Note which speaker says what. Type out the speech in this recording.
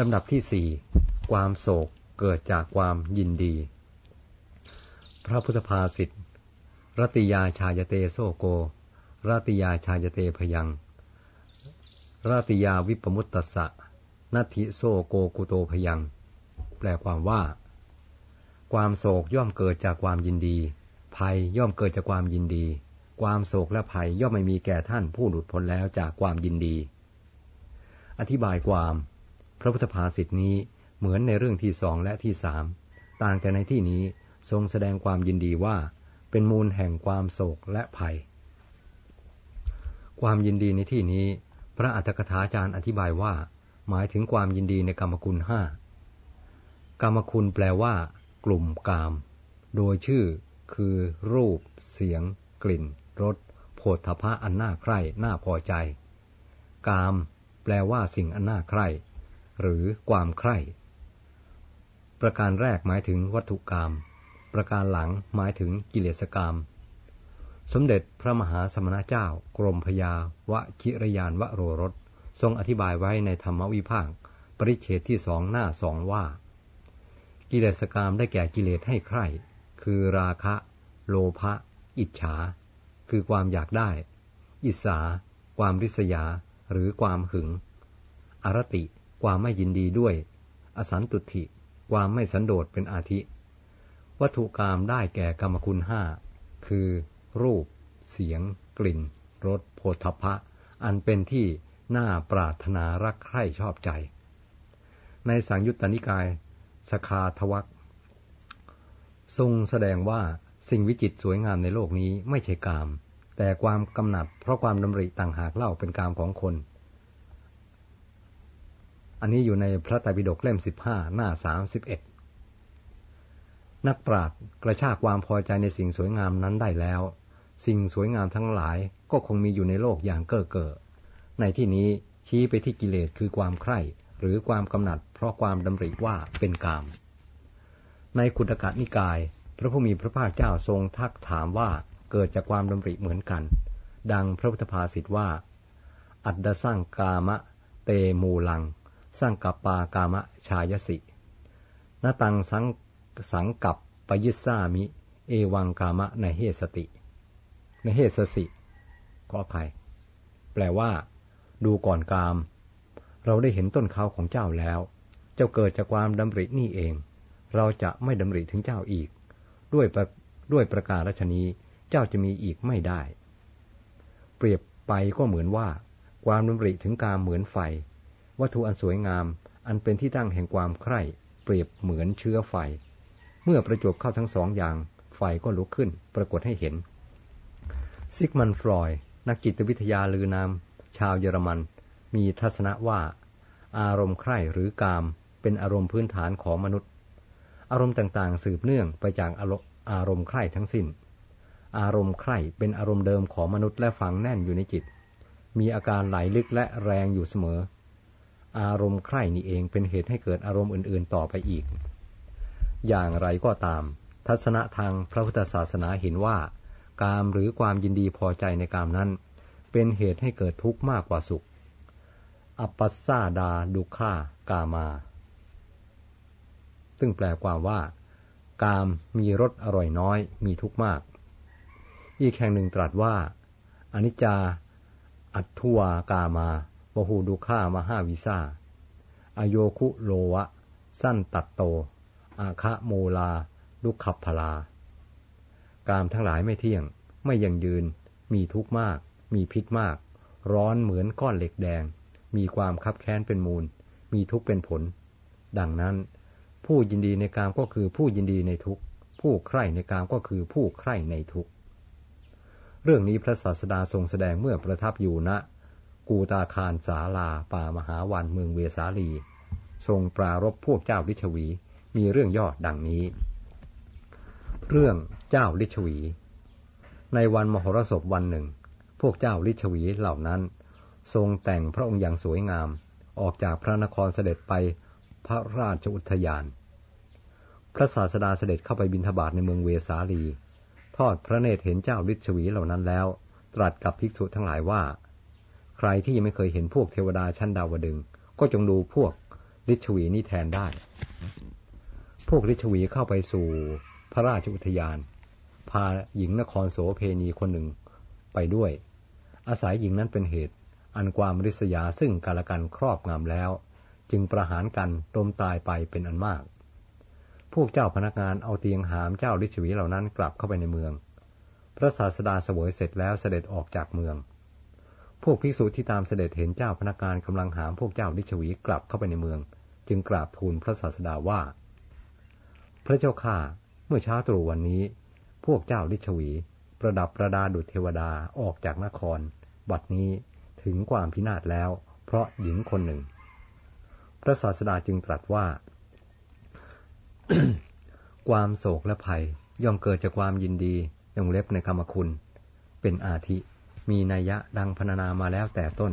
Speaker 1: ลำดับที่สี่ความโศกเกิดจากความยินดี พระพุทธภาษิตรติยาชายเตโซโกรติยาชายเตพยังรติยาวิปมุตตสะนัตถิโซโกกุโตพยัง แปลความว่า ความโศกย่อมเกิดจากความยินดี ภัยย่อมเกิดจากความยินดี ความโศกและภัยย่อมไม่มีแก่ท่านผู้หลุดพ้นแล้วจากความยินดี อธิบายความ พระพุทธภาษิตนี้เหมือนในเรื่องที่สองและที่สามต่างแต่ในที่นี้ทรงแสดงความยินดีว่าเป็นมูลแห่งความโศกและภัย ความยินดีในที่นี้ พระอัฏฐกถาจารย์อธิบายว่า หมายถึงความยินดีในกรรมคุณห้ากรรมคุณแปลว่า กลุ่มกาม โดยชื่อคือ รูป เสียง กลิ่นรสโผฏฐพะอันน่าใคร่น่าพอใจ กาม แปลว่าสิ่งอันน่าใคร่ หรือความใคร่ ประการแรกหมายถึงวัตถุกรรม ประการหลังหมายถึงกิเลสกรรม สมเด็จพระมหาสมณเจ้ากรมพยาวชิรยานวโรรสทรงอธิบายไว้ในธรรมวิภาค ปริเฉดที่สองหน้าสองว่า กิเลสกรรมได้แก่กิเลสให้ใคร่ คือราคะ โลภะ อิจฉา คือความอยากได้ อิสา ความริษยา หรือความหึงอารติ ความไม่ยินดีด้วย อสันตุถิ ความไม่สันโดษเป็นอาทิ วัตถุกรรมได้แก่กรรมคุณห้า คือ รูป เสียง กลิ่น รสโผฏฐะอันเป็นที่น่าปรารถนารักใคร่ชอบใจ ในสังยุตตนิกาย สคาทวักทรงแสดงว่าสิ่งวิจิตสวยงามในโลกนี้ไม่ใช่กาม แต่ความกำหนัดเพราะความดำริต่างหากเล่าเป็นกามของคน อันนี้อยู่ในพระไตรปิฎกเล่มสิบห้าหน้าสามสิบเอ็ดนักปราชญ์กระชากความพอใจในสิ่งสวยงามนั้นได้แล้ว สิ่งสวยงามทั้งหลายก็คงมีอยู่ในโลกอย่างเก้อเก้อในที่นี้ชี้ไปที่กิเลสคือความใคร่ หรือความกำหนัด เพราะความดำริว่าเป็นกาม ในขุตกะนิกาย พระผู้มีพระภาคเจ้าทรงทักถามว่าเกิดจากความดำริเหมือนกัน ดังพระพุทธภาษิตว่า อัดดสร้างกามะ เตมูลัง สร้างกับปากามะชายสินตังสังสังกับปยิสามิ เอวังกามะในเฮสติในเฮสสิขออภัย แปลว่า ดูก่อนกาม เราได้เห็นต้นเขาของเจ้าแล้ว เจ้าเกิดจากความดำรินี่เอง เราจะไม่ดำริถึงเจ้าอีก ด้วยด้วยประการชนีเจ้าจะมีอีกไม่ได้ เปรียบไปก็เหมือนว่า ความดำริถึงกามเหมือนไฟ วัตถุอันสวยงาม อันเป็นที่ตั้งแห่งความใคร่ เปรียบเหมือนเชื้อไฟ เมื่อประจบเข้าทั้งสองอย่าง ไฟก็ลุกขึ้น ปรากฏให้เห็น ซิกมันฟรอย นักจิตวิทยาลือนาม ชาวเยอรมัน มีทัศนะว่า อารมณ์ใคร่หรือกาม เป็นอารมณ์พื้นฐานของมนุษย์ อารมณ์ต่างๆ สืบเนื่องไปจากอารมณ์ใคร่ทั้งสิน้น อารมณ์ใคร่เป็นอารมณ์เดิมของมนุษย์และฝังแน่นอยู่ในจิต มีอาการไหลลึกและแรงอยู่เสมอ อารมณ์ใคร่นี่เองเป็นเหตุให้เกิดอารมณ์อื่นๆต่อไปอีก อย่างไรก็ตาม ทัศนะทางพระพุทธศาสนาเห็นว่า กามหรือความยินดีพอใจในกามนั้น เป็นเหตุให้เกิดทุกข์มากกว่าสุข อัปปัสซาดาดุขากามา ซึ่งแปลความว่า กามมีรสอร่อยน้อย มีทุกข์มาก อีกแห่งหนึ่งตรัสว่าอนิจจา อัตทุวากามา บหูดุฆามหาวิซาอโยคุโลวะ สั้นตัดโต อาคะโมลา ลุกขับพลา กามทั้งหลายไม่เที่ยง ไม่ยังยืน มีทุกข์มาก มีพิษมาก ร้อนเหมือนก้อนเหล็กแดง มีความคับแค้นเป็นมูล มีทุกข์เป็นผล ดังนั้น ผู้ยินดีในกามก็คือผู้ยินดีในทุกข์ ผู้ใคร่ในกามก็คือผู้ใคร่ในทุกข์ เรื่องนี้พระศาสดาทรงแสดงเมื่อประทับอยู่ณ กูตาคารสาลาป่ามหาวันเมืองเวสาลี ทรงปรารบพวกเจ้าลิชวีมีเรื่องยอดดังนี้ เรื่องเจ้าลิชวี ในวันมหรสพวันหนึ่ง พวกเจ้าลิชวีเหล่านั้น ทรงแต่งพระองค์อย่างสวยงาม ออกจากพระนครเสด็จไปพระราชอุทยาน พระศาสดาเสด็จเข้าไปบินทบาทในเมืองเวสาลี ทอดพระเนตรเห็นเจ้าลิชวีเหล่านั้นแล้ว ตรัสกับภิกษุทั้งหลายว่า ใครที่ยังไม่เคยเห็นพวกเทวดาชั้นดาวดึง ก็จงดูพวกฤชวีนี้แทนได้ พวกฤชวีเข้าไปสู่พระราชอุทยาน พาหญิงนครโสเพณีคนหนึ่งไปด้วย อาศัยหญิงนั้นเป็นเหตุ อันความริษยาซึ่งกาลกันครอบงำแล้ว จึงประหารกันรมตายไปเป็นอันมาก พวกเจ้าพนักงานเอาเตียงหามเจ้าฤชวีเหล่านั้นกลับเข้าไปในเมือง พระศาสดาเสวยเสร็จแล้วเสด็จออกจากเมือง พวกภิกษุที่ตามเสด็จเห็นเจ้าพนักงานกำลังหามพวกเจ้าฤชวีกลับเข้าไปในเมือง จึงกราบทูลพระศาสดาว่า พระเจ้าข้าเมื่อเช้าตรู่วันนี้ พวกเจ้าฤชวี ประดับประดาดุจเทวดาออกจากนคร บัดนี้ถึงความพินาศแล้ว เพราะหญิงคนหนึ่ง พระศาสดาจึงตรัสว่า ความโศกและภัยย่อมเกิดจากความยินดียงเล็บในคำคุณ เป็นอาทิ มีนัยยะดังพรรณนามาแล้วแต่ต้น